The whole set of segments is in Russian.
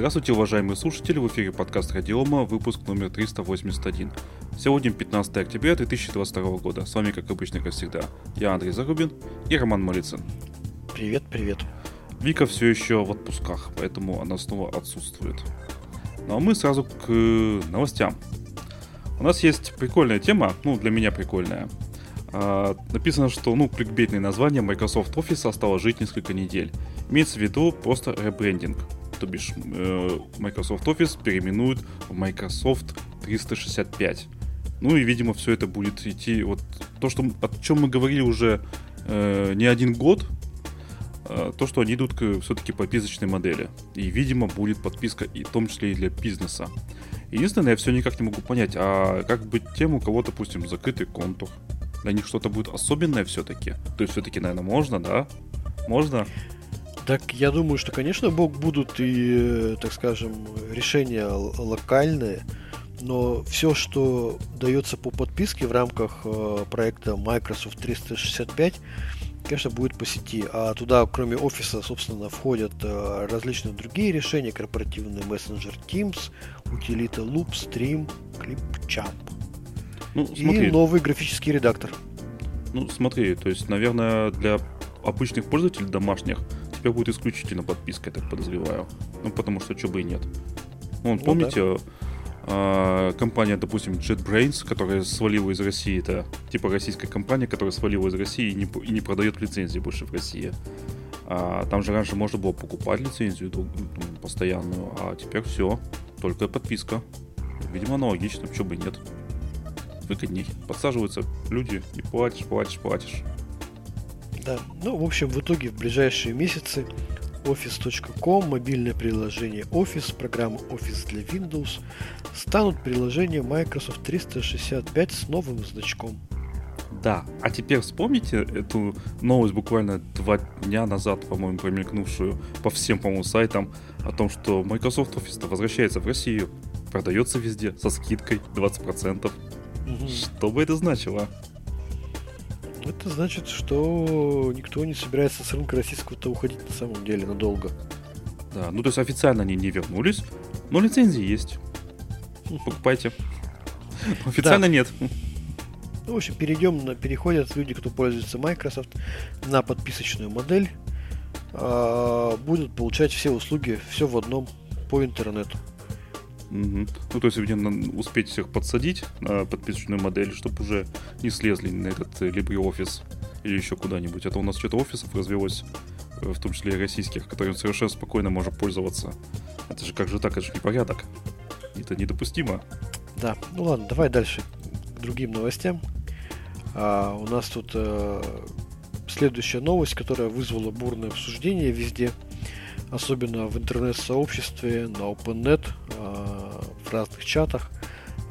Здравствуйте, уважаемые слушатели, в эфире подкаст Радиома, выпуск номер 381. Сегодня 15 октября 2022 года. С вами, как обычно, как всегда, я Андрей Зарубин и Роман Малицын. Привет, привет. Вика все еще в отпусках, поэтому она снова отсутствует. Ну а мы сразу к новостям. У нас есть прикольная тема, ну, для меня прикольная. А, написано, что, ну, кликбейтное название Microsoft Office осталось жить несколько недель. Имеется в виду просто ребрендинг. То бишь, э, Microsoft Office переименуют в Microsoft 365. Ну и, видимо, все это будет идти вот то, что, о чем мы говорили уже э, не один год, э, то, что они идут к все-таки подписочной модели. И, видимо, будет подписка и в том числе и для бизнеса. Единственное, я все никак не могу понять, а как быть тем, у кого, допустим, закрытый контур? Для них что-то будет особенное все-таки? То есть все-таки, наверное, можно, да? Можно? Так я думаю, что, конечно, будут и, так скажем, решения локальные, но все, что дается по подписке в рамках э, проекта Microsoft 365, конечно, будет по сети. А туда, кроме офиса, собственно, входят э, различные другие решения, корпоративный мессенджер Teams, утилита Loop, Stream, Clipchamp. Ну, смотри. И новый графический редактор. Ну, смотри, то есть, наверное, для обычных пользователей домашних тебя будет исключительно подписка, я так подозреваю. Ну, потому что что бы и нет. Вон, ну, помните, да. компания, допустим, JetBrains, которая свалила из России, это типа российская компания, которая свалила из России и не, и не продает лицензии больше в России. А, там же раньше можно было покупать лицензию ну, постоянную, а теперь все, только подписка. Видимо, аналогично, почему бы и нет. Выгодней. Подсаживаются люди и платишь, платишь, платишь. Да, ну, в общем, в итоге в ближайшие месяцы Office.com, мобильное приложение Office, программа Office для Windows станут приложением Microsoft 365 с новым значком. Да, а теперь вспомните эту новость буквально два дня назад, по-моему, промелькнувшую по всем, по-моему, сайтам о том, что Microsoft Office возвращается в Россию, продается везде со скидкой 20%. Угу. Что бы это значило? Это значит, что никто не собирается с рынка российского-то уходить на самом деле надолго. Да, ну то есть официально они не вернулись, но лицензии есть. Покупайте. Официально да. нет. Ну, в общем, перейдем на переходят люди, кто пользуется Microsoft, на подписочную модель. А, будут получать все услуги, все в одном по интернету. Угу. Ну, то есть мне успеть всех подсадить на подписочную модель, чтобы уже не слезли на этот э, LibreOffice или еще куда-нибудь. Это у нас что-то офисов развелось, э, в том числе и российских, которым совершенно спокойно можно пользоваться. Это же как же так, это же непорядок. Это недопустимо. Да, ну ладно, давай дальше к другим новостям. А, у нас тут а, следующая новость, которая вызвала бурное обсуждение везде – особенно в интернет-сообществе, на OpenNet, а, в разных чатах.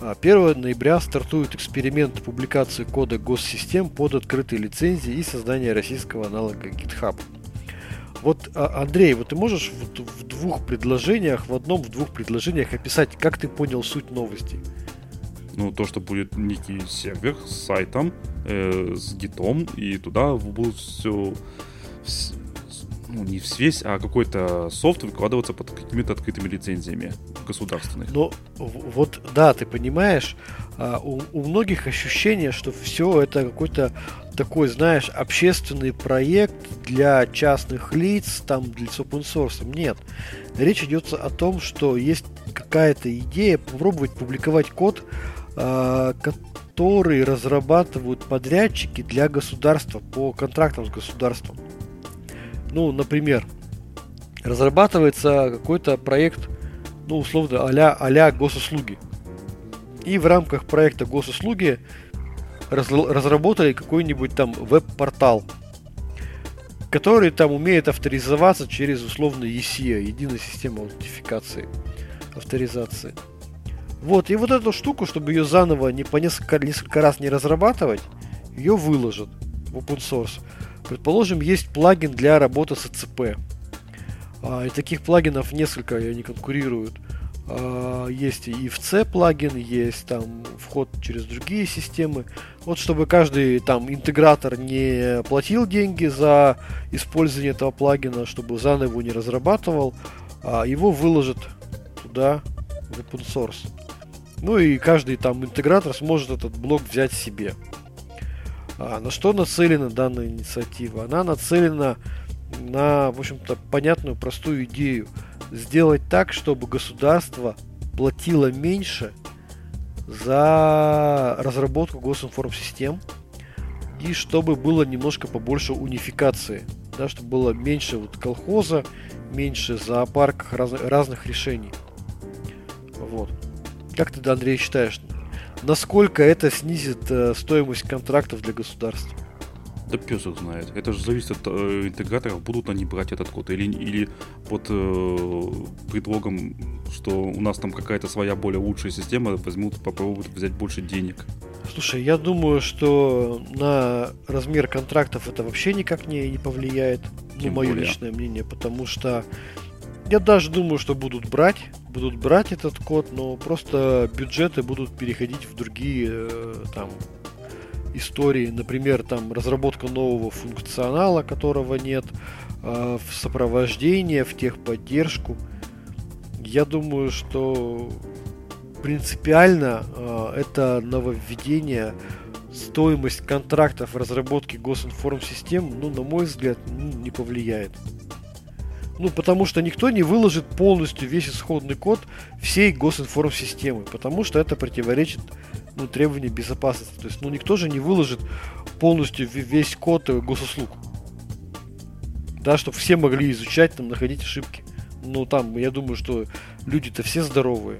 1 а, ноября стартует эксперимент публикации кода госсистем под открытой лицензией и создания российского аналога GitHub. Вот, а, Андрей, вот ты можешь вот в двух предложениях, в одном, в двух предложениях описать, как ты понял суть новости? Ну, то, что будет некий сервер с сайтом, э, с гитом, и туда будут все, ну, не весь, а какой-то софт выкладываться под какими-то открытыми лицензиями государственных. Ну, вот, да, ты понимаешь, а, у, у многих ощущение, что все это какой-то такой, знаешь, общественный проект для частных лиц, там, для open source. Нет. Речь идет о том, что есть какая-то идея попробовать публиковать код, а, который разрабатывают подрядчики для государства по контрактам с государством. Ну, например, разрабатывается какой-то проект, ну, условно, а-ля, а госуслуги. И в рамках проекта госуслуги раз, разработали какой-нибудь там веб-портал, который там умеет авторизоваться через условно ESIA, единая система аутентификации, авторизации. Вот, и вот эту штуку, чтобы ее заново не по несколько, несколько раз не разрабатывать, ее выложат в open source. Предположим, есть плагин для работы с АЦП. А, и таких плагинов несколько, и они конкурируют. А, есть и FC плагин, есть там вход через другие системы. Вот чтобы каждый там интегратор не платил деньги за использование этого плагина, чтобы заново его не разрабатывал, а его выложат туда в open source. Ну и каждый там интегратор сможет этот блок взять себе. А на что нацелена данная инициатива? Она нацелена на, в общем-то, понятную, простую идею. Сделать так, чтобы государство платило меньше за разработку госинформсистем и чтобы было немножко побольше унификации, да, чтобы было меньше вот колхоза, меньше зоопарках раз, разных решений. Вот. Как ты, Андрей, считаешь, насколько это снизит э, стоимость контрактов для государства? Да пес их знает. Это же зависит от э, интеграторов, будут они брать этот код или, или под э, предлогом, что у нас там какая-то своя более лучшая система, возьмут, попробуют взять больше денег. Слушай, я думаю, что на размер контрактов это вообще никак не, не повлияет. Ну, Тем ну, мое более. личное мнение, потому что я даже думаю, что будут брать, будут брать этот код, но просто бюджеты будут переходить в другие э, там истории, например, там разработка нового функционала, которого нет, э, в сопровождение, в техподдержку. Я думаю, что принципиально э, это нововведение стоимость контрактов разработки госинформсистем, ну, на мой взгляд, ну, не повлияет. Ну, потому что никто не выложит полностью весь исходный код всей госинформсистемы, потому что это противоречит ну, требованиям безопасности. То есть, ну, никто же не выложит полностью весь код госуслуг. Да, чтобы все могли изучать, там, находить ошибки. Ну, там, я думаю, что люди-то все здоровые.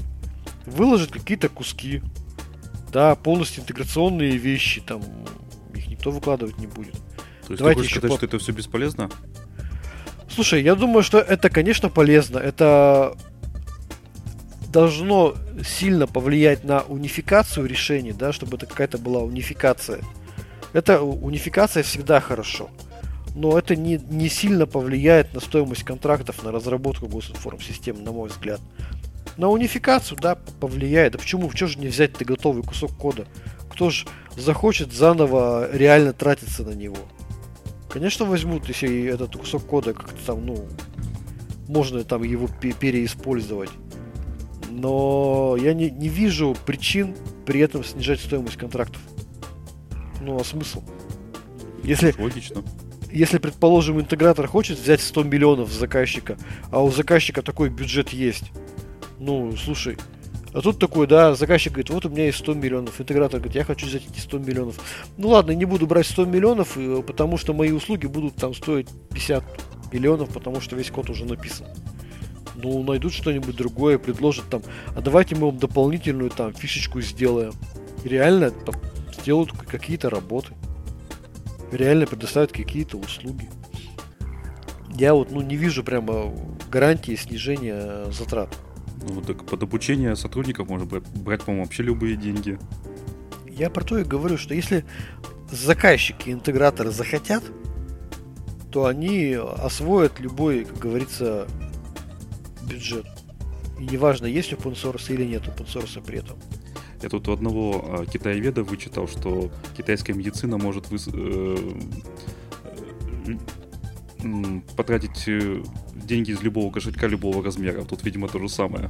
Выложат какие-то куски, да, полностью интеграционные вещи, там, их никто выкладывать не будет. То есть Давайте ты хочешь сказать, по... что это все бесполезно? Слушай, я думаю, что это, конечно, полезно. Это должно сильно повлиять на унификацию решений, да, чтобы это какая-то была унификация. Это унификация всегда хорошо. Но это не, не сильно повлияет на стоимость контрактов на разработку госинформ-системы, на мой взгляд. На унификацию, да, повлияет. Да почему? Чего же не взять ты готовый кусок кода? Кто же захочет заново реально тратиться на него? Конечно, возьмут, если этот кусок кода как-то там, ну, можно там его переиспользовать. Но я не, не вижу причин при этом снижать стоимость контрактов. Ну, а смысл? Если, Логично. Если, предположим, интегратор хочет взять 100 миллионов с заказчика, а у заказчика такой бюджет есть, ну, слушай, а тут такой, да, заказчик говорит, вот у меня есть 100 миллионов. Интегратор говорит, я хочу взять эти 100 миллионов. Ну ладно, не буду брать 100 миллионов, э, потому что мои услуги будут там стоить 50 миллионов, потому что весь код уже написан. Ну, найдут что-нибудь другое, предложат там, а давайте мы вам дополнительную там фишечку сделаем. И реально там, сделают какие-то работы. Реально предоставят какие-то услуги. Я вот ну, не вижу прямо гарантии снижения затрат. Ну, так под обучение сотрудников можно брать, по-моему, вообще любые деньги. Я про то и говорю, что если заказчики интеграторы захотят, то они освоят любой, как говорится, бюджет. И неважно, есть open source или нет open source при этом. Я тут у одного э, китаеведа вычитал, что китайская медицина может выс... э, э, потратить э, деньги из любого кошелька любого размера. Тут, видимо, то же самое.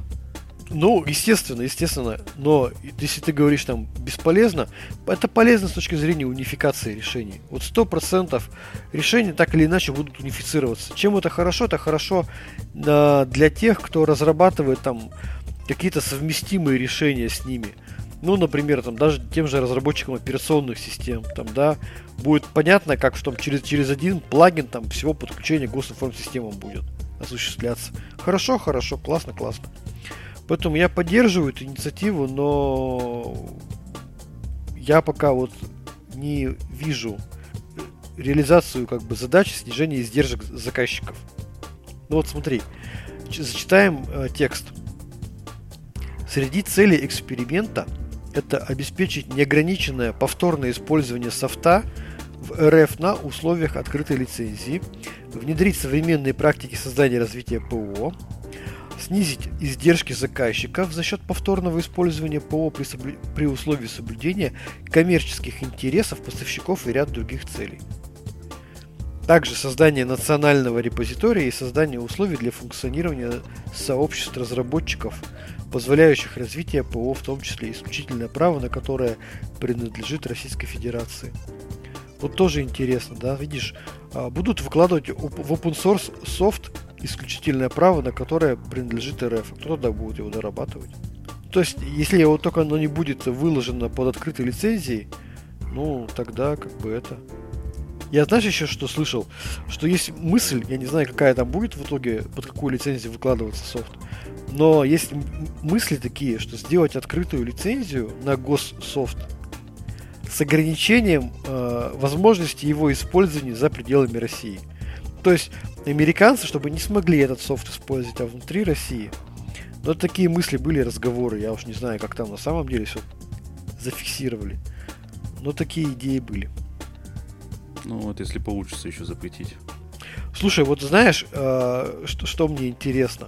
Ну, естественно, естественно. Но если ты говоришь там бесполезно, это полезно с точки зрения унификации решений. Вот сто процентов решения так или иначе будут унифицироваться. Чем это хорошо? Это хорошо э, для тех, кто разрабатывает там какие-то совместимые решения с ними. Ну, например, там даже тем же разработчикам операционных систем, там, да, будет понятно, как что там через, через один плагин там всего подключение к госинформсистемам будет осуществляться. Хорошо, хорошо, классно, классно. Поэтому я поддерживаю эту инициативу, но я пока вот не вижу реализацию как бы задачи снижения издержек заказчиков. Ну вот смотри, зачитаем э, текст. Среди целей эксперимента это обеспечить неограниченное повторное использование софта РФ на условиях открытой лицензии, внедрить современные практики создания и развития ПО, снизить издержки заказчиков за счет повторного использования ПО при, соблю... при условии соблюдения коммерческих интересов поставщиков и ряд других целей. Также создание национального репозитория и создание условий для функционирования сообществ разработчиков, позволяющих развитие ПО, в том числе исключительное право, на которое принадлежит Российской Федерации. Вот тоже интересно, да, видишь, а, будут выкладывать в open source софт исключительное право, на которое принадлежит РФ. Кто тогда будет его дорабатывать? То есть, если его только оно не будет выложено под открытой лицензией, ну, тогда как бы это... Я знаешь еще что слышал? Что есть мысль, я не знаю, какая там будет в итоге, под какую лицензию выкладываться софт, но есть мысли такие, что сделать открытую лицензию на госсофт с ограничением э, возможности его использования за пределами России. То есть американцы, чтобы не смогли этот софт использовать а внутри России. Но такие мысли были, разговоры. Я уж не знаю, как там на самом деле все зафиксировали. Но такие идеи были. Ну вот, если получится еще запретить. Слушай, вот знаешь, э, что, что мне интересно?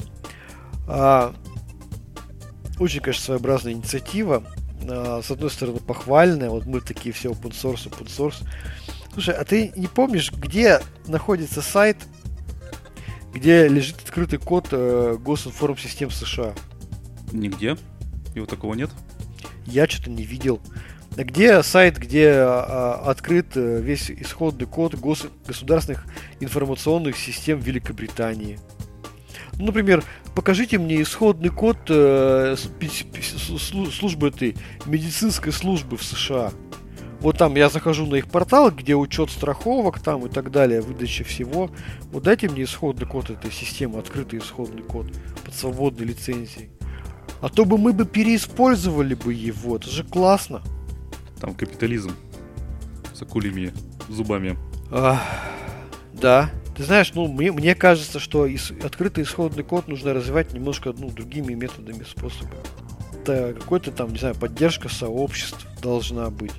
Э, очень, конечно, своеобразная инициатива. Э, с одной стороны, похвальная. Вот мы такие все open source, open source. Слушай, а ты не помнишь, где находится сайт, где лежит открытый код э, Госинформсистем США? Нигде. Его такого нет? Я что-то не видел. Где сайт, где а, открыт э, весь исходный код гос- государственных информационных систем Великобритании? Ну, например, покажите мне исходный код э, службы этой медицинской службы в США. Вот там я захожу на их портал, где учет страховок там и так далее, выдача всего. Вот дайте мне исходный код этой системы, открытый исходный код под свободной лицензией. А то бы мы бы переиспользовали бы его, это же классно. Там капитализм с акулими зубами. А, да. Ты знаешь, ну, мне, мне кажется, что ис- открытый исходный код нужно развивать немножко ну, другими методами, способами. Это какой-то там, не знаю, поддержка сообществ должна быть.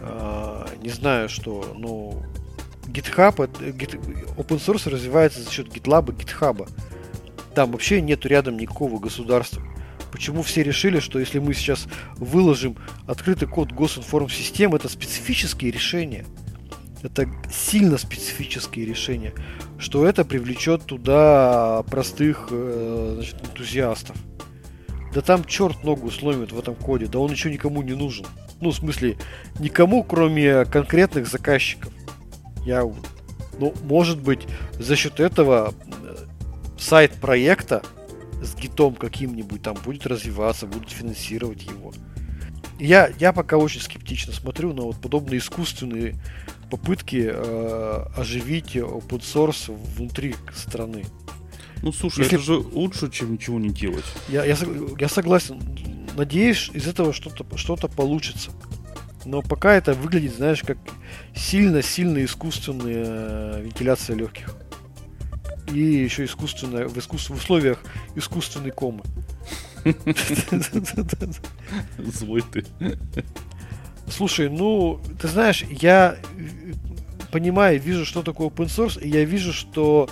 А, не знаю, что, ну, GitHub, Git, open source развивается за счет GitLab и GitHub. Там вообще нету рядом никакого государства. Почему все решили, что если мы сейчас выложим открытый код госинформсистем, это специфические решения. Это сильно специфические решения, что это привлечет туда простых э, значит, энтузиастов. Да там черт ногу сломит в этом коде, да он еще никому не нужен. Ну, в смысле, никому, кроме конкретных заказчиков. Я, ну, может быть, за счет этого э, сайт проекта с гитом каким-нибудь там будет развиваться, будут финансировать его. Я, я пока очень скептично смотрю на вот подобные искусственные попытки э, оживить open source внутри страны. Ну слушай, Если... это же лучше, чем ничего не делать. Я, я, я согласен. Надеюсь, из этого что-то что получится. Но пока это выглядит, знаешь, как сильно-сильно искусственная э, вентиляция легких и еще искусственная, в, искус, в условиях искусственной комы. Злой ты. Слушай, ну, ты знаешь, я понимаю, вижу, что такое open source, и я вижу, что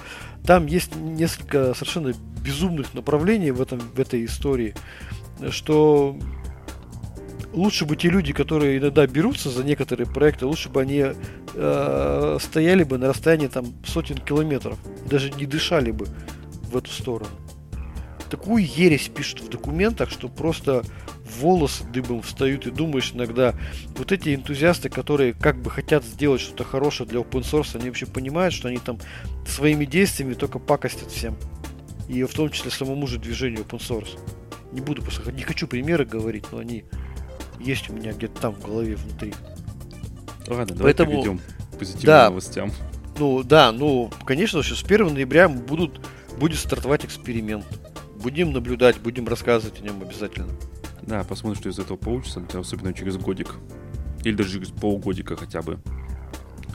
там есть несколько совершенно безумных направлений в, этом, в этой истории, что лучше бы те люди, которые иногда берутся за некоторые проекты, лучше бы они э, стояли бы на расстоянии там сотен километров, даже не дышали бы в эту сторону. Такую ересь пишут в документах, что просто волосы дыбом встают и думаешь иногда, вот эти энтузиасты, которые как бы хотят сделать что-то хорошее для open source, они вообще понимают, что они там своими действиями только пакостят всем. И в том числе самому же движению open source. Не буду просто, не хочу примеры говорить, но они есть у меня где-то там в голове внутри. Ладно, давай Поэтому... перейдем к позитивным да, новостям. Ну да, ну конечно, что с 1 ноября будут, будет стартовать эксперимент. Будем наблюдать, будем рассказывать о нем обязательно. Да, посмотрим, что из этого получится, особенно через годик. Или даже через полгодика хотя бы.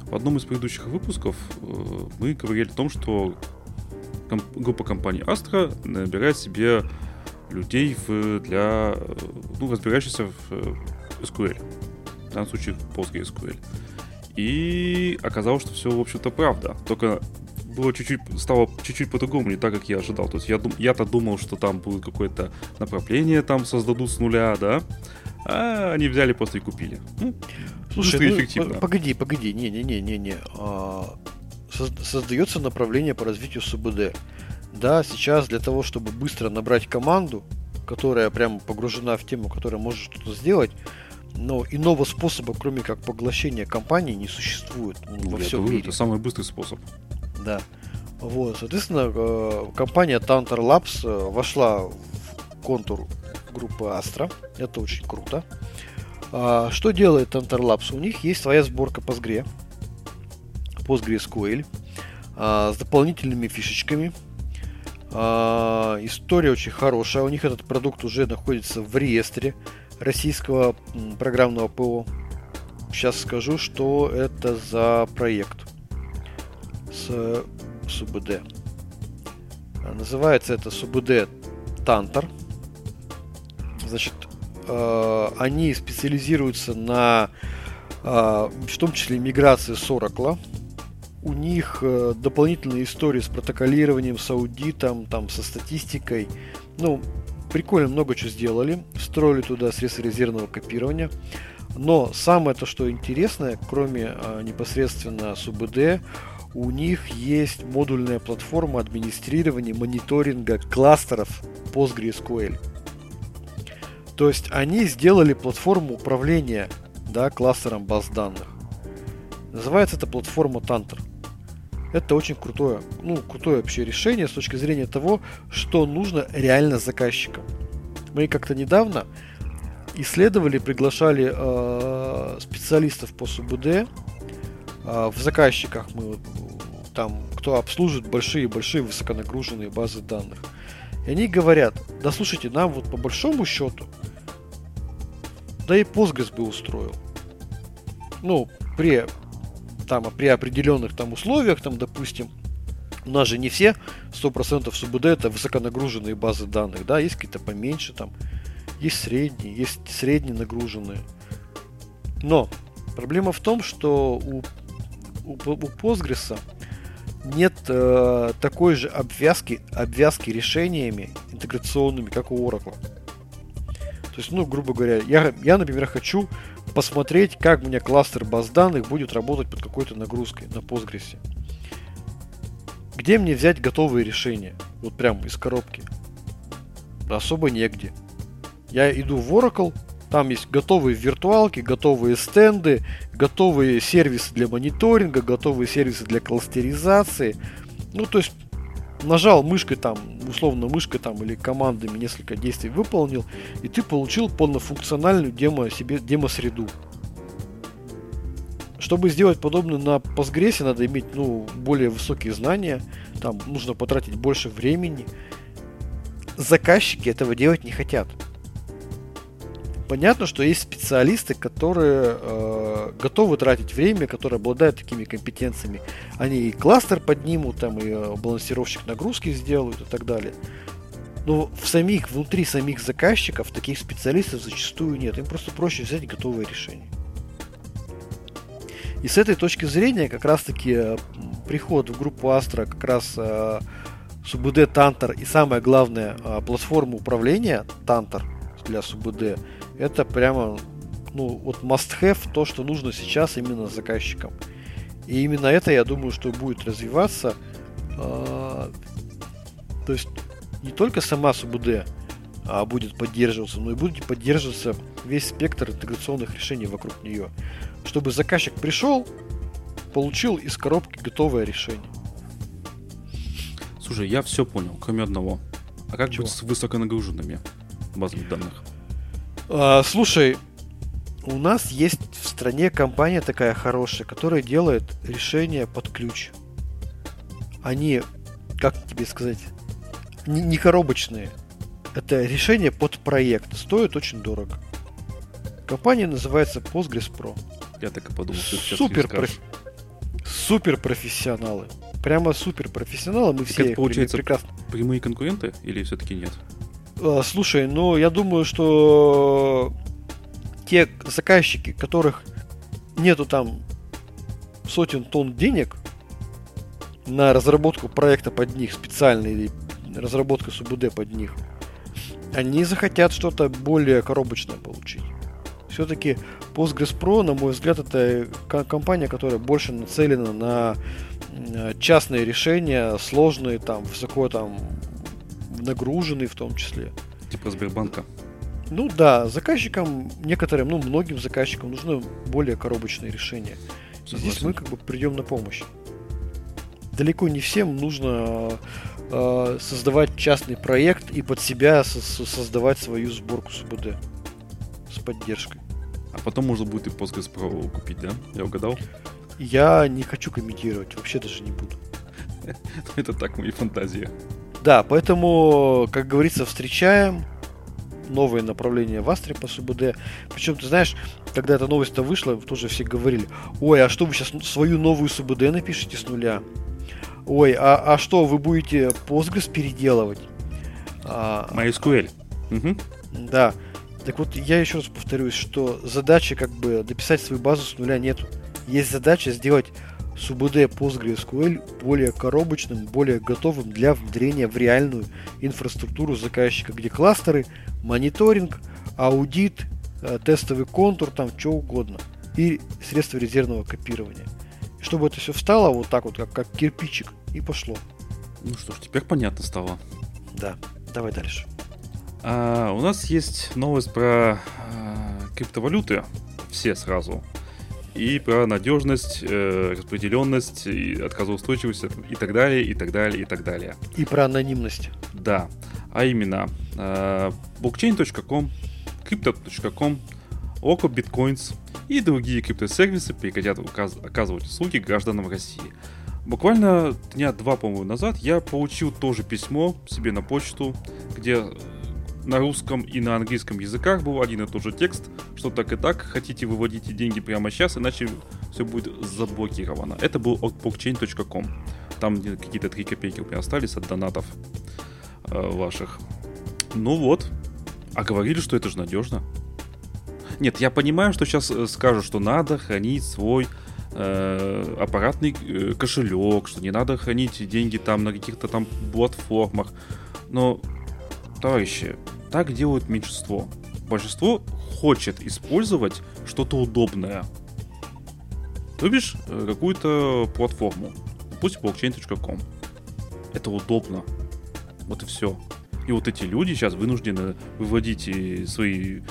В одном из предыдущих выпусков э, мы говорили о том, что группа компаний Astra набирает себе людей в, для, ну, разбирающихся в э, SQL. В данном случае в PostgreSQL. И оказалось, что все, в общем-то, правда. Только было чуть-чуть, стало чуть-чуть по-другому, не так, как я ожидал. То есть я, я-то думал, что там будет какое-то направление там создадут с нуля, да, А они взяли просто и купили. Ну, Слушай, ну, эффективно. по- погоди, погоди, не-не-не-не-не. А, соз- создается направление по развитию СУБД. Да, сейчас для того, чтобы быстро набрать команду, которая прямо погружена в тему, которая может что-то сделать, но иного способа, кроме как поглощения компании, не существует ну, во всем говорю, мире. это самый быстрый способ. Да. Вот, соответственно, э, компания Tantor Labs э, вошла в контур группы Astra. Это очень круто. А, Что делает Tantor Labs? У них есть своя сборка Postgre, PostgreSQL, а, с дополнительными фишечками. А, История очень хорошая. У них этот продукт уже находится в реестре российского программного ПО. Сейчас скажу, что это за проект с СУБД. А, Называется это СУБД Тантор. Значит, э, они специализируются на, э, в том числе, миграции с Oracle. У них э, дополнительные истории с протоколированием, с аудитом, там, со статистикой. Ну, прикольно много чего сделали. Встроили туда средства резервного копирования. Но самое то, что интересное, кроме э, непосредственно СУБД, у них есть модульная платформа администрирования, мониторинга кластеров PostgreSQL. То есть они сделали платформу управления да, кластером баз данных. Называется эта платформа Tantor. Это очень крутое, ну, крутое вообще решение с точки зрения того, что нужно реально заказчикам. Мы как-то недавно исследовали, приглашали э, специалистов по СУБД. Э, в заказчиках мы там, кто обслуживает большие-большие высоконагруженные базы данных. И они говорят, да слушайте, нам вот по большому счету, да и Postgres бы устроил. Ну, при, там, при определенных там условиях, там, допустим, у нас же не все 100% СУБД это высоконагруженные базы данных, да, есть какие-то поменьше там, есть средние, есть средне нагруженные. Но проблема в том, что у, у, у Postgres нет э, такой же обвязки, обвязки решениями интеграционными, как у Oracle. То есть, ну, грубо говоря, я, я, например, хочу посмотреть, как у меня кластер баз данных будет работать под какой-то нагрузкой на Postgres. Где мне взять готовые решения? Вот прям из коробки. Особо негде. Я иду в Oracle, там есть готовые виртуалки, готовые стенды, готовые сервисы для мониторинга, готовые сервисы для кластеризации. Ну, то есть нажал мышкой там, условно мышкой там или командами несколько действий выполнил, и ты получил полнофункциональную демо себе демо-среду. Чтобы сделать подобное на Postgres, надо иметь ну, более высокие знания, там нужно потратить больше времени. Заказчики этого делать не хотят. Понятно, что есть специалисты, которые э, готовы тратить время, которые обладают такими компетенциями. Они и кластер поднимут, там и э, балансировщик нагрузки сделают и так далее. Но в самих, внутри самих заказчиков таких специалистов зачастую нет. Им просто проще взять готовое решение. И с этой точки зрения как раз-таки э, приход в группу Astra как раз э, СУБД Тантор и самое главное э, платформа управления Тантор для СУБД это прямо ну вот must have то, что нужно сейчас именно заказчикам. И именно это, я думаю, что будет развиваться. Э, то есть не только сама СУБД а, будет поддерживаться, но и будет поддерживаться весь спектр интеграционных решений вокруг нее. Чтобы заказчик пришел, получил из коробки готовое решение. Слушай, я все понял, кроме одного. А как Чего? быть с высоконагруженными базами данных? А, слушай, у нас есть в стране компания такая хорошая, которая делает решения под ключ. Они, как тебе сказать, не, не коробочные. Это решение под проект. Стоит очень дорого. Компания называется Postgres Pro. Я так и подумал, что Супер, проф- супер профессионалы. Прямо супер профессионалы. Мы все это получается- прекрасно. Прямые конкуренты или все-таки нет? А, Слушай, ну я думаю, что те заказчики, которых нету там сотен тонн денег на разработку проекта под них специально или разработка СУБД под них, они захотят что-то более коробочное получить. Все-таки Postgres Pro, на мой взгляд, это компания, которая больше нацелена на частные решения, сложные, там, высоко там нагруженные в том числе. Типа Сбербанка. Ну да, заказчикам, некоторым, ну многим заказчикам нужны более коробочные решения. Здесь мы как бы придем на помощь. Далеко не всем нужно э, создавать частный проект и под себя со- создавать свою сборку СУБД с поддержкой. А потом можно будет и Postgres Pro купить, да? Я угадал? Я не хочу комментировать, вообще даже не буду. Это так мои фантазии. Да, поэтому, как говорится, встречаем новые направления в Астре по СУБД. Причем, ты знаешь, когда эта новость-то вышла, тоже все говорили, ой, а что вы сейчас свою новую СУБД напишите с нуля? Ой, а, а что, вы будете Postgres переделывать? А, MySQL. Угу. Да. Так вот, я еще раз повторюсь, что задачи как бы дописать свою базу с нуля нет. Есть задача сделать SUBD PostgreSQL более коробочным, более готовым для внедрения в реальную инфраструктуру заказчика, где кластеры, мониторинг, аудит, э, тестовый контур, там что угодно. И средства резервного копирования. И чтобы это все встало вот так вот, как, как кирпичик, и пошло. Ну что ж, теперь понятно стало. Да, давай дальше. А, у нас есть новость про а, криптовалюты. Все сразу и про надежность, э, распределенность, и отказоустойчивость и так далее, и так далее, и так далее. И про анонимность. Да, а именно э, blockchain.com, crypto.com, Loco Bitcoins и другие криптосервисы прекратят оказывать услуги гражданам России. Буквально дня два, по-моему, назад я получил тоже письмо себе на почту, где на русском и на английском языках был один и тот же текст, что так и так, хотите выводите деньги прямо сейчас, иначе все будет заблокировано. Это был от blockchain.com. Там какие-то 3 копейки у меня остались от донатов э, ваших. Ну вот. А говорили, что это же надежно. Нет, я понимаю, что сейчас э, скажут, что надо хранить свой э, аппаратный э, кошелек, что не надо хранить деньги там на каких-то там платформах. Но, товарищи, так делают меньшинство. Большинство хочет использовать что-то удобное. То бишь, э, какую-то платформу. Пусть blockchain.com. Это удобно. Вот и все. И вот эти люди сейчас вынуждены выводить свои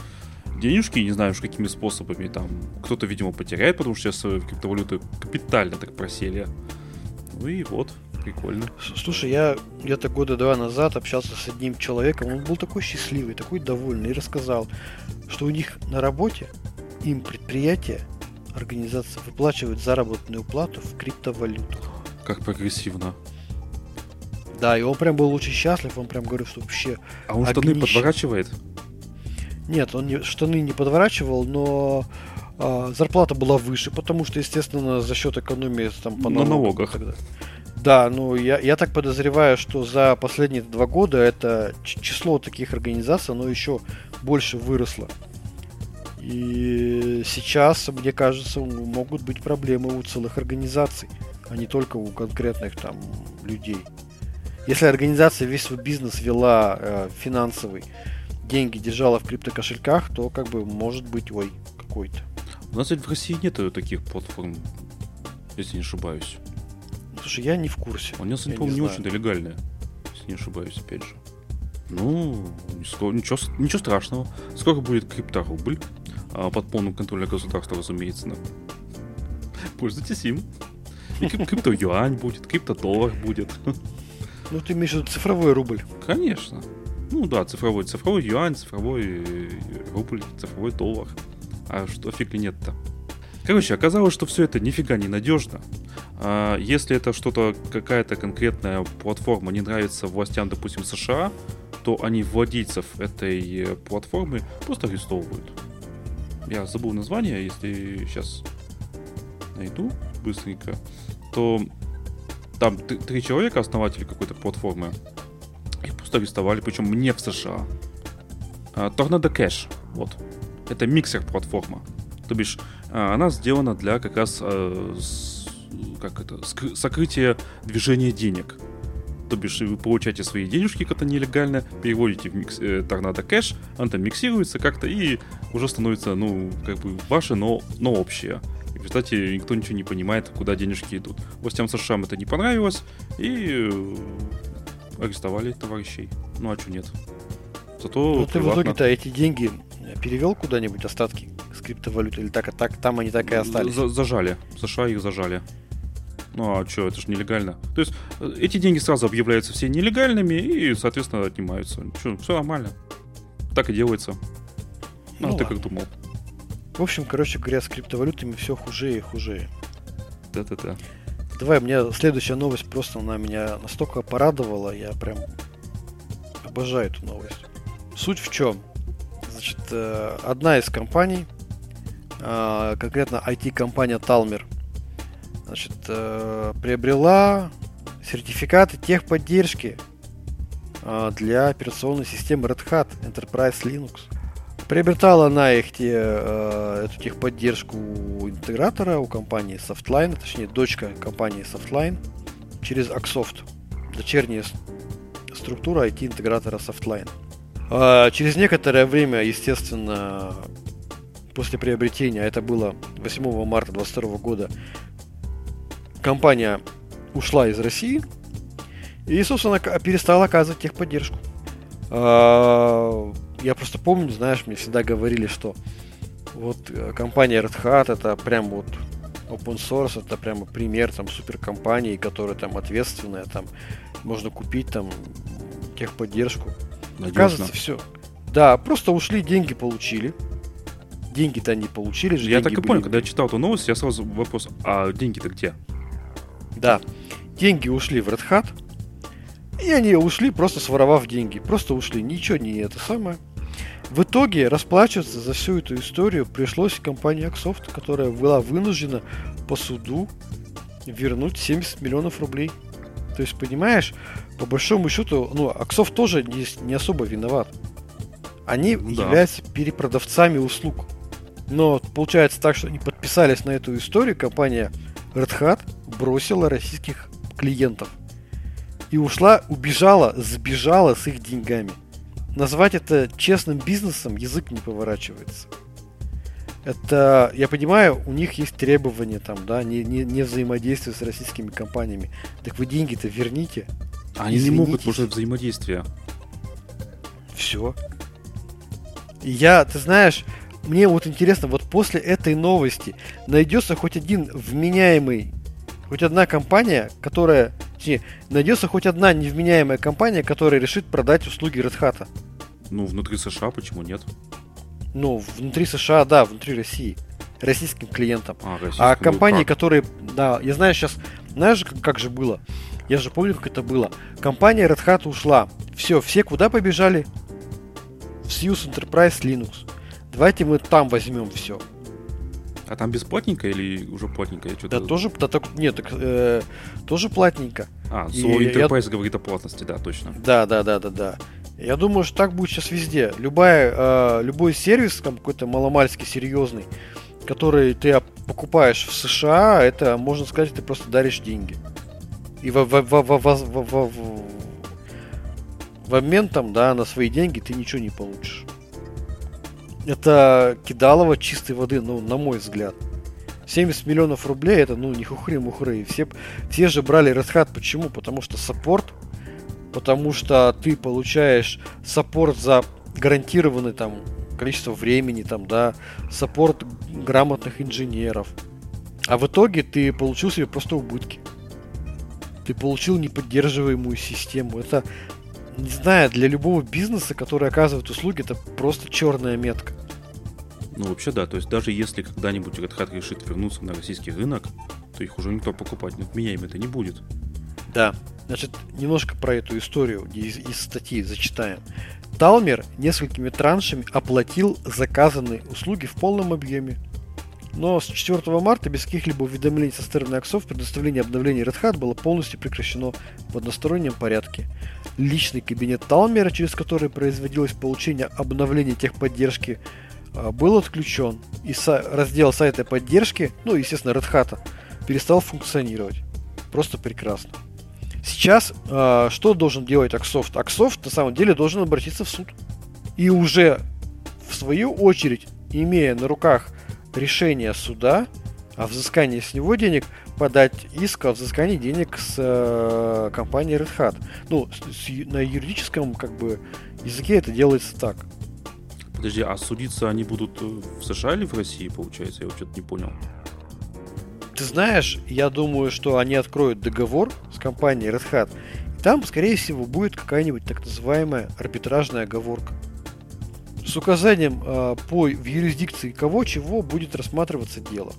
денежки, не знаю уж какими способами, там, кто-то, видимо, потеряет, потому что сейчас криптовалюты капитально так просели. Ну и вот, Прикольно. Слушай, я где-то года два назад общался с одним человеком, он был такой счастливый, такой довольный, и рассказал, что у них на работе им предприятие, организация выплачивает заработную плату в криптовалютах. Как прогрессивно. Да, и он прям был очень счастлив, он прям говорил, что вообще... А он штаны огнище... подворачивает? Нет, он не, штаны не подворачивал, но а, зарплата была выше, потому что, естественно, за счет экономии там, по налогам. На налогах. Тогда. Да, ну я, я так подозреваю, что за последние два года это число таких организаций, оно еще больше выросло. И сейчас, мне кажется, могут быть проблемы у целых организаций, а не только у конкретных там людей. Если организация весь свой бизнес вела э, финансовый, деньги держала в криптокошельках, то как бы может быть, ой, какой-то. У нас ведь в России нет таких платформ, если не ошибаюсь. Слушай, я не в курсе. У нас, по-моему, не, не очень-то легальная, если не ошибаюсь, опять же. Ну, ничего, ничего страшного. Сколько будет крипторубль? А, под полным контролем государства, разумеется. Да. Пользуйтесь им. И крипто-юань будет, крипто-доллар будет. Ну, ты имеешь в виду цифровой рубль? Конечно. Ну да, цифровой. Цифровой юань, цифровой э, рубль, цифровой доллар. А что фиг ли нет-то? Короче, оказалось, что все это нифига не надежно. А если это что-то, какая-то конкретная платформа не нравится властям, допустим, США, то они владельцев этой э, платформы просто арестовывают. Я забыл название, если сейчас найду быстренько, то там три человека, основатели какой-то платформы, их просто арестовали, причем не в США. А, Tornado Cash, вот. Это миксер-платформа. То бишь, а, она сделана для как раз э, как это, сокрытия движения денег. То бишь, вы получаете свои денежки как-то нелегально, переводите в микс, э, Tornado Cash, он там миксируется как-то, и уже становится, ну, как бы ваше, но, но общее. И в результате никто ничего не понимает, куда денежки идут. Властям США это не понравилось, и э, арестовали товарищей. Ну, а что нет? Зато ну, ты в итоге-то эти деньги перевел куда-нибудь остатки с криптовалюты или так, а так там они так и остались? За зажали. США их зажали. Ну а что, это же нелегально. То есть э, эти деньги сразу объявляются все нелегальными и, соответственно, отнимаются. Что, все нормально. Так и делается. Ну, ну а ты как думал? В общем, короче говоря, с криптовалютами все хуже и хуже. Да-да-да. Давай, мне следующая новость просто она меня настолько порадовала, я прям обожаю эту новость. Суть в чем? Значит, э, одна из компаний, а, конкретно IT-компания Talmer, значит, э, приобрела сертификаты техподдержки а, для операционной системы Red Hat Enterprise Linux. Приобретала она их те, э, эту техподдержку у интегратора, у компании Softline, точнее дочка компании Softline, через Axoft, дочерняя структура IT-интегратора Softline. А через некоторое время, естественно, после приобретения, это было 8 марта 2022 года, компания ушла из России и, собственно, перестала оказывать техподдержку. А, я просто помню, знаешь, мне всегда говорили, что вот э, компания Red Hat это прям вот open source, это прямо пример там суперкомпании, которая там ответственная, там можно купить там техподдержку. Надежно. Оказывается, все. Да, просто ушли, деньги получили. Деньги-то они получили же. Я так и были... понял, когда я читал эту новость, я сразу вопрос, а деньги-то где? Да, деньги ушли в Red Hat, и они ушли, просто своровав деньги. Просто ушли, ничего не это самое. В итоге расплачиваться за всю эту историю пришлось компании Axoft, которая была вынуждена по суду вернуть 70 миллионов рублей. То есть, понимаешь, по большому счету, ну, Axoft тоже не, не особо виноват. Они да. являются перепродавцами услуг. Но получается так, что они подписались на эту историю, компания Red Hat бросила российских клиентов. И ушла, убежала, сбежала с их деньгами. Назвать это честным бизнесом язык не поворачивается. Это, я понимаю, у них есть требования там, да, не, не, не взаимодействие с российскими компаниями. Так вы деньги-то верните. Они не могут, потому взаимодействие. Все. Я, ты знаешь, мне вот интересно, вот после этой новости найдется хоть один вменяемый, хоть одна компания, которая, точнее, найдется хоть одна невменяемая компания, которая решит продать услуги Red Hat. Ну, внутри США почему нет? Ну, внутри США, да, внутри России. Российским клиентам. А, а компании, которые, да, я знаю сейчас, знаешь, как, как же было? Я же помню, как это было. Компания Red Hat ушла. Все, все куда побежали? В Suse Enterprise Linux. Давайте мы там возьмем все. А там бесплатненько или уже платненько? Я да тоже, да, так, нет, так, э, тоже платненько. А, so Enterprise я... говорит о платности, да, точно. Да, да, да, да, да. Я думаю, что так будет сейчас везде. Любая, э, любой сервис, там какой-то маломальский серьезный, который ты покупаешь в США, это, можно сказать, ты просто даришь деньги. И в, в, в, в, в, в, в, в обмен там, да, на свои деньги ты ничего не получишь. Это кидалово чистой воды, ну, на мой взгляд. 70 миллионов рублей это, ну, не хухры-мухры. Все, все же брали Red. Почему? Потому что support, потому что ты получаешь support за гарантированный там количество времени, там, да, support грамотных инженеров. А в итоге ты получил себе просто убытки. Ты получил неподдерживаемую систему. Это не знаю, для любого бизнеса, который оказывает услуги, это просто черная метка. Ну, вообще, да. То есть, даже если когда-нибудь Red Hat решит вернуться на российский рынок, то их уже никто покупать не отменяем это не будет. Да. Значит, немножко про эту историю из, из статьи зачитаем. Талмер несколькими траншами оплатил заказанные услуги в полном объеме. Но с 4 марта без каких-либо уведомлений со стороны Аксов предоставление обновлений Red Hat было полностью прекращено в одностороннем порядке. Личный кабинет Талмера, через который производилось получение обновлений техподдержки, а, был отключен, и раздел сайта поддержки, ну, естественно, Red Hat, перестал функционировать. Просто прекрасно. Сейчас э, что должен делать Аксофт? Аксофт на самом деле должен обратиться в суд. И уже в свою очередь имея на руках решение суда о взыскании с него денег, подать иск о взыскании денег с э, компании Red Hat. Ну, с, с, на юридическом как бы языке это делается так. Подожди, а судиться они будут в США или в России, получается? Я вообще-то не понял. Ты знаешь, я думаю, что они откроют договор с компанией Red Hat. И там, скорее всего, будет какая-нибудь так называемая арбитражная оговорка с указанием э, по в юрисдикции кого чего будет рассматриваться дело.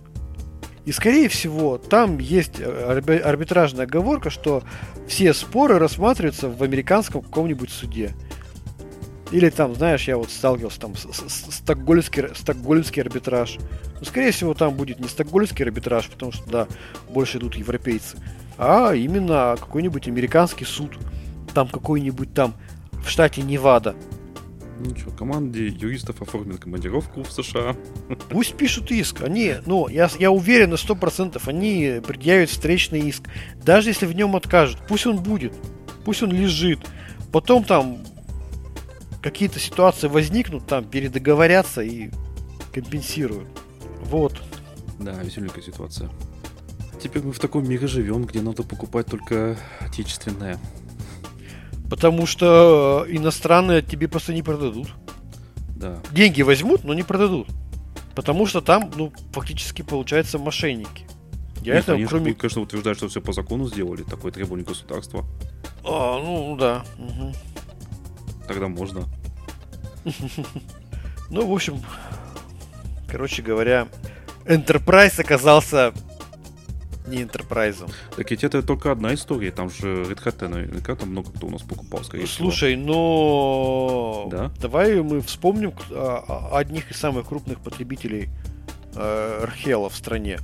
И скорее всего там есть э, арбитражная оговорка, что все споры рассматриваются в американском каком-нибудь суде. Или там, знаешь, я вот сталкивался там с, с, стокгольмский, стокгольмский арбитраж. Но, скорее всего, там будет не стокгольмский арбитраж, потому что, да, больше идут европейцы, а именно какой-нибудь американский суд. Там какой-нибудь там в штате Невада. Ну что, команде юристов оформят командировку в США. Пусть пишут иск. Они, ну, я, я уверен на 100%, они предъявят встречный иск. Даже если в нем откажут, пусть он будет. Пусть он лежит. Потом там какие-то ситуации возникнут, там передоговорятся и компенсируют. Вот. Да, веселенькая ситуация. Теперь мы в таком мире живем, где надо покупать только отечественное. Потому что иностранные тебе просто не продадут. Да. Деньги возьмут, но не продадут. Потому что там, ну, фактически получается мошенники. Я Нет, это, конечно, кроме... конечно, утверждать, что все по закону сделали, такое требование государства. А, ну да. Угу. Тогда можно. Ну, в общем, короче говоря, Enterprise оказался не Enterprise. Так ведь это только одна история, там же Red Hat наверняка там много кто у нас покупал, скорее Слушай, всего. но да? давай мы вспомним одних из самых крупных потребителей э, Архела в стране.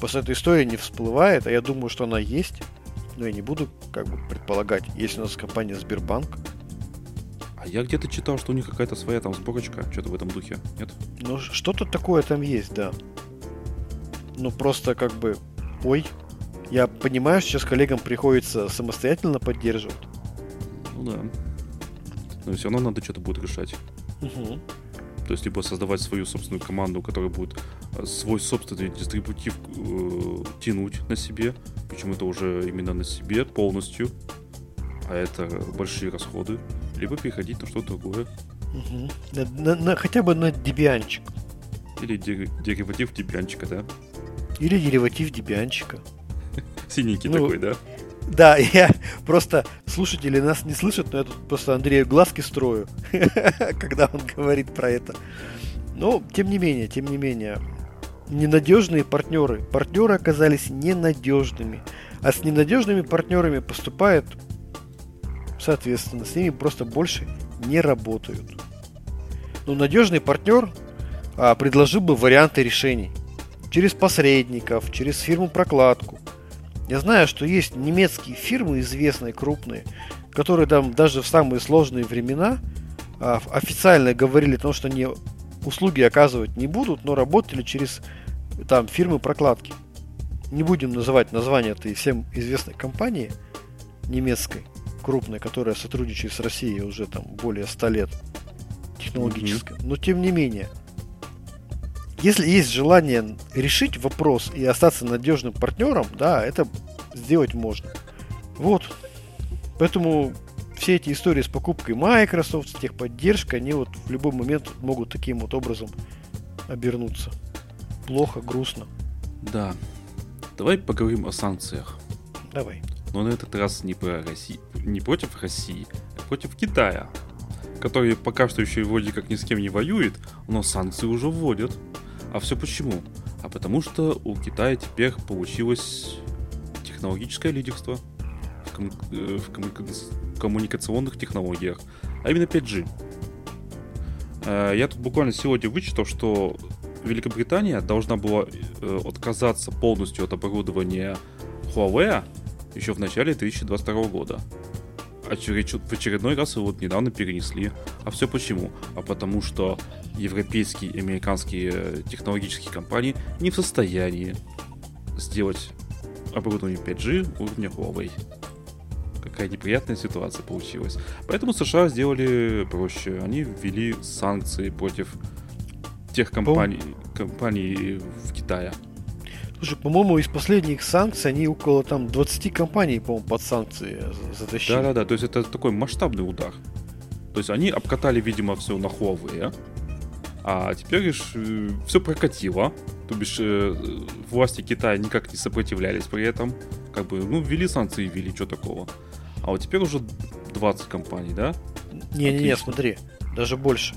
После этой истории не всплывает, а я думаю, что она есть. Но я не буду как бы предполагать, есть у нас компания Сбербанк. А я где-то читал, что у них какая-то своя там сборочка, что-то в этом духе, нет? Ну, что-то такое там есть, да ну просто как бы, ой, я понимаю, что сейчас коллегам приходится самостоятельно поддерживать. Ну да. Но все равно надо что-то будет решать. Угу. То есть, либо создавать свою собственную команду, которая будет э, свой собственный дистрибутив э, тянуть на себе. Почему-то уже именно на себе полностью. А это большие расходы. Либо переходить на что-то другое. Угу. На, на, на, хотя бы на дебианчик. Или дериватив дебианчика, да? Или дериватив дебианчика. Синенький ну, такой, да? Да, я просто слушатели нас не слышат, но я тут просто Андрею глазки строю, когда он говорит про это. Но, тем не менее, тем не менее, ненадежные партнеры. Партнеры оказались ненадежными. А с ненадежными партнерами поступает, соответственно, с ними просто больше не работают. Но надежный партнер а, предложил бы варианты решений через посредников, через фирму-прокладку. Я знаю, что есть немецкие фирмы известные, крупные, которые там даже в самые сложные времена а, официально говорили о том, что они услуги оказывать не будут, но работали через там фирмы прокладки. Не будем называть название этой всем известной компании немецкой, крупной, которая сотрудничает с Россией уже там более 100 лет технологической. Mm-hmm. Но тем не менее, если есть желание решить вопрос и остаться надежным партнером, да, это сделать можно. Вот. Поэтому все эти истории с покупкой Microsoft, с техподдержкой, они вот в любой момент могут таким вот образом обернуться. Плохо, грустно. Да. Давай поговорим о санкциях. Давай. Но на этот раз не про Россию, не против России, а против Китая, который пока что еще вроде как ни с кем не воюет, но санкции уже вводят. А все почему? А потому что у Китая теперь получилось технологическое лидерство в, комму... Э, в комму... коммуникационных технологиях, а именно 5G. Э, я тут буквально сегодня вычитал, что Великобритания должна была э, отказаться полностью от оборудования Huawei еще в начале 2022 года. А в очередной раз его вот недавно перенесли. А все почему? А потому что европейские и американские э, технологические компании не в состоянии сделать оборудование 5G уровня Huawei. Какая неприятная ситуация получилась. Поэтому США сделали проще. Они ввели санкции против тех компаний, компаний в Китае. Слушай, по-моему, из последних санкций они около там 20 компаний, по-моему, под санкции затащили. Да-да-да, то есть это такой масштабный удар. То есть они обкатали, видимо, все на Huawei, а теперь лишь э, все прокатило. То бишь э, власти Китая никак не сопротивлялись при этом. Как бы, ну, ввели санкции, ввели, что такого. А вот теперь уже 20 компаний, да? Не-не-не, смотри, даже больше.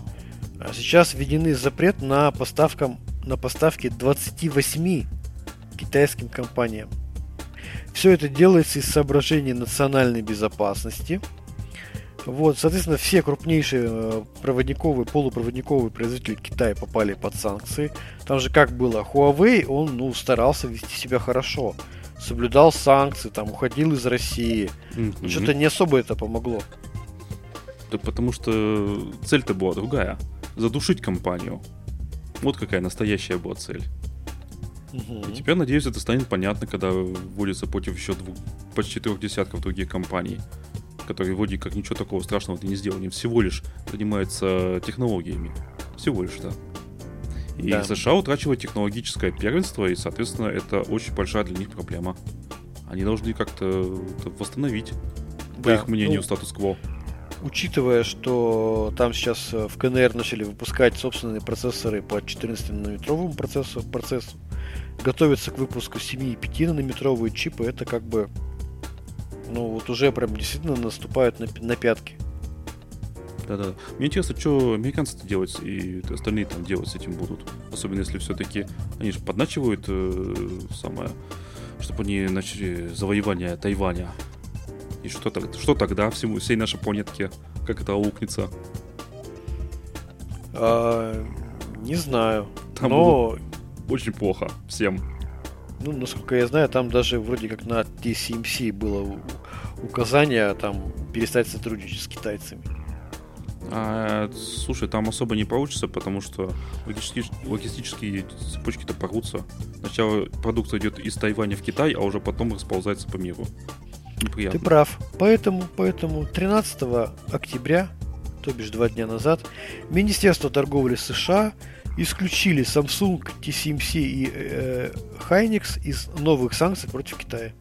А сейчас введены запрет на поставкам на поставки 28 китайским компаниям. Все это делается из соображений национальной безопасности. Вот, соответственно, все крупнейшие э, проводниковые, полупроводниковые производители Китая попали под санкции. Там же как было, Huawei, он, ну, старался вести себя хорошо. Соблюдал санкции, там, уходил из России. Mm-hmm. Что-то не особо это помогло. Да потому что цель-то была другая. Задушить компанию. Вот какая настоящая была цель. Угу. И теперь, надеюсь, это станет понятно, когда вводится против еще двух, почти трех десятков других компаний, которые вроде как ничего такого страшного не сделали, всего лишь занимаются технологиями. Всего лишь, да. И да. США утрачивают технологическое первенство, и, соответственно, это очень большая для них проблема. Они должны как-то восстановить, по да. их мнению, ну, статус-кво. Учитывая, что там сейчас в КНР начали выпускать собственные процессоры по 14-нанометровому процессу, процессу, готовится к выпуску 7,5 нанометровые чипы, это как бы, ну вот уже прям действительно наступают на, на пятки. Да-да. Мне интересно, что американцы делать и остальные там делать с этим будут. Особенно если все-таки они же подначивают э, самое, чтобы они начали завоевание Тайваня. И что, тогда, что тогда всему, всей нашей планетке? Как это аукнется? А, не знаю. Там но очень плохо всем. Ну, насколько я знаю, там даже вроде как на TCMC было указание там перестать сотрудничать с китайцами. А, слушай, там особо не получится, потому что логистические, логистические цепочки-то порвутся. Сначала продукция идет из Тайваня в Китай, а уже потом расползается по миру. Неприятно. Ты прав. Поэтому, поэтому 13 октября, то бишь два дня назад, Министерство торговли США исключили Samsung, TSMC и э, Hynix из новых санкций против Китая.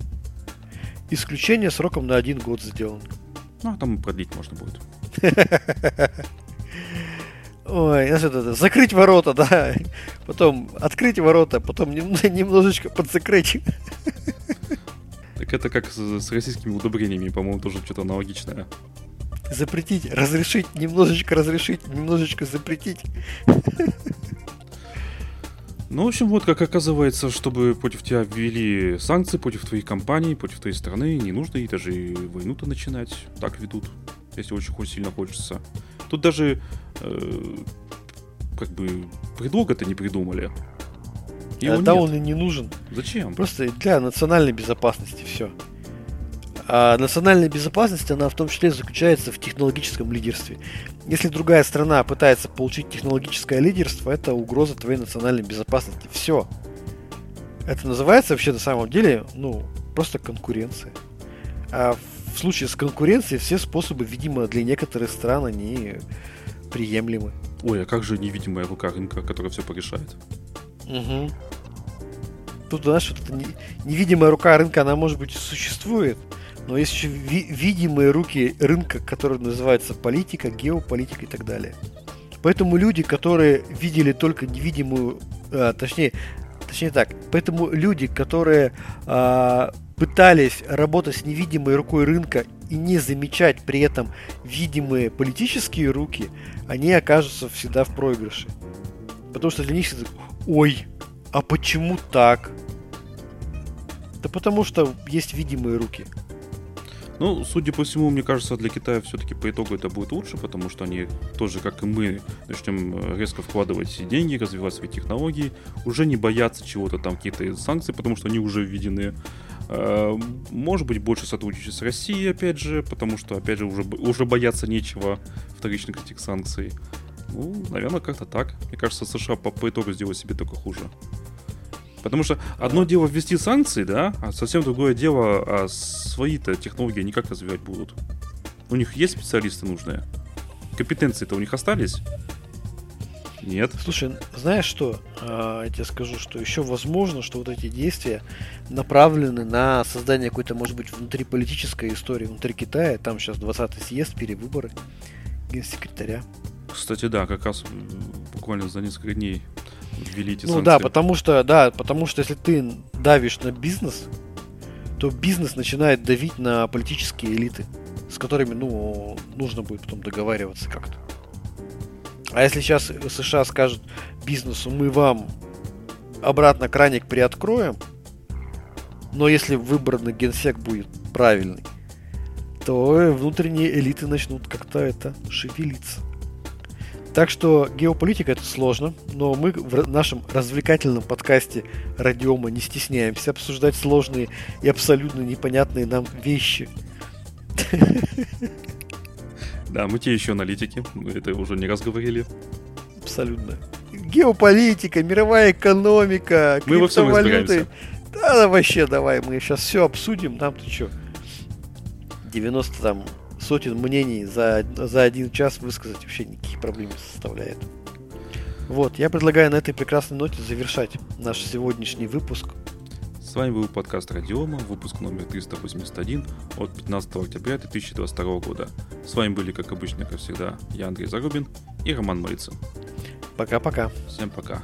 Исключение сроком на один год сделано. Ну, а там продлить можно будет. Ой, это, закрыть ворота, да. Потом открыть ворота, потом немножечко подзакрыть. Так это как с, с российскими удобрениями, по-моему, тоже что-то аналогичное. Запретить, разрешить, немножечко разрешить, немножечко запретить. Ну, в общем, вот как оказывается, чтобы против тебя ввели санкции, против твоей компании, против твоей страны, не нужно и даже войну-то начинать. Так ведут, если очень сильно хочется. Тут даже э, как бы предлога-то не придумали. Его да нет. он и не нужен. Зачем? Просто для национальной безопасности все. А национальная безопасность, она в том числе заключается в технологическом лидерстве. Если другая страна пытается получить технологическое лидерство, это угроза твоей национальной безопасности. Все. Это называется вообще на самом деле, ну, просто конкуренция. А в случае с конкуренцией все способы, видимо, для некоторых стран, они приемлемы. Ой, а как же невидимая рука рынка, которая все порешает? Угу. Тут, знаешь, вот эта невидимая рука рынка, она, может быть, существует, но есть еще ви- видимые руки рынка, которые называются политика, геополитика и так далее. Поэтому люди, которые видели только невидимую, а, точнее, точнее так, поэтому люди, которые а, пытались работать с невидимой рукой рынка и не замечать при этом видимые политические руки, они окажутся всегда в проигрыше. Потому что для них это, ой, а почему так? Да потому что есть видимые руки. Ну, судя по всему, мне кажется, для Китая все-таки по итогу это будет лучше, потому что они тоже, как и мы, начнем э, резко вкладывать деньги, развивать свои технологии, уже не боятся чего-то там, какие-то санкции, потому что они уже введены. Э, может быть, больше сотрудничать с Россией, опять же, потому что, опять же, уже, уже бояться нечего вторичных этих санкций. Ну, наверное, как-то так. Мне кажется, США по, по итогу сделают себе только хуже. Потому что одно дело ввести санкции, да, а совсем другое дело, а свои-то технологии они как развивать будут. У них есть специалисты нужные? Компетенции-то у них остались? Нет. Слушай, знаешь что? А, я тебе скажу, что еще возможно, что вот эти действия направлены на создание какой-то, может быть, внутриполитической истории внутри Китая. Там сейчас 20-й съезд, перевыборы генсекретаря. Кстати, да, как раз буквально за несколько дней ввели эти Ну санкции. да, потому что, да, потому что если ты давишь на бизнес, то бизнес начинает давить на политические элиты, с которыми, ну, нужно будет потом договариваться как-то. А если сейчас США скажут бизнесу, мы вам обратно краник приоткроем, но если выбранный генсек будет правильный, то внутренние элиты начнут как-то это шевелиться. Так что геополитика это сложно, но мы в нашем развлекательном подкасте Радиома не стесняемся обсуждать сложные и абсолютно непонятные нам вещи. Да, мы те еще аналитики, мы это уже не раз говорили. Абсолютно. Геополитика, мировая экономика, Мы криптовалюты. Да, да, вообще, давай, мы сейчас все обсудим, там ты что? 90 там сотен мнений за, за один час высказать вообще никаких проблем не составляет. Вот, я предлагаю на этой прекрасной ноте завершать наш сегодняшний выпуск. С вами был подкаст Радиома, выпуск номер 381 от 15 октября 2022 года. С вами были, как обычно, как всегда, я Андрей Зарубин и Роман Малицын. Пока-пока. Всем пока.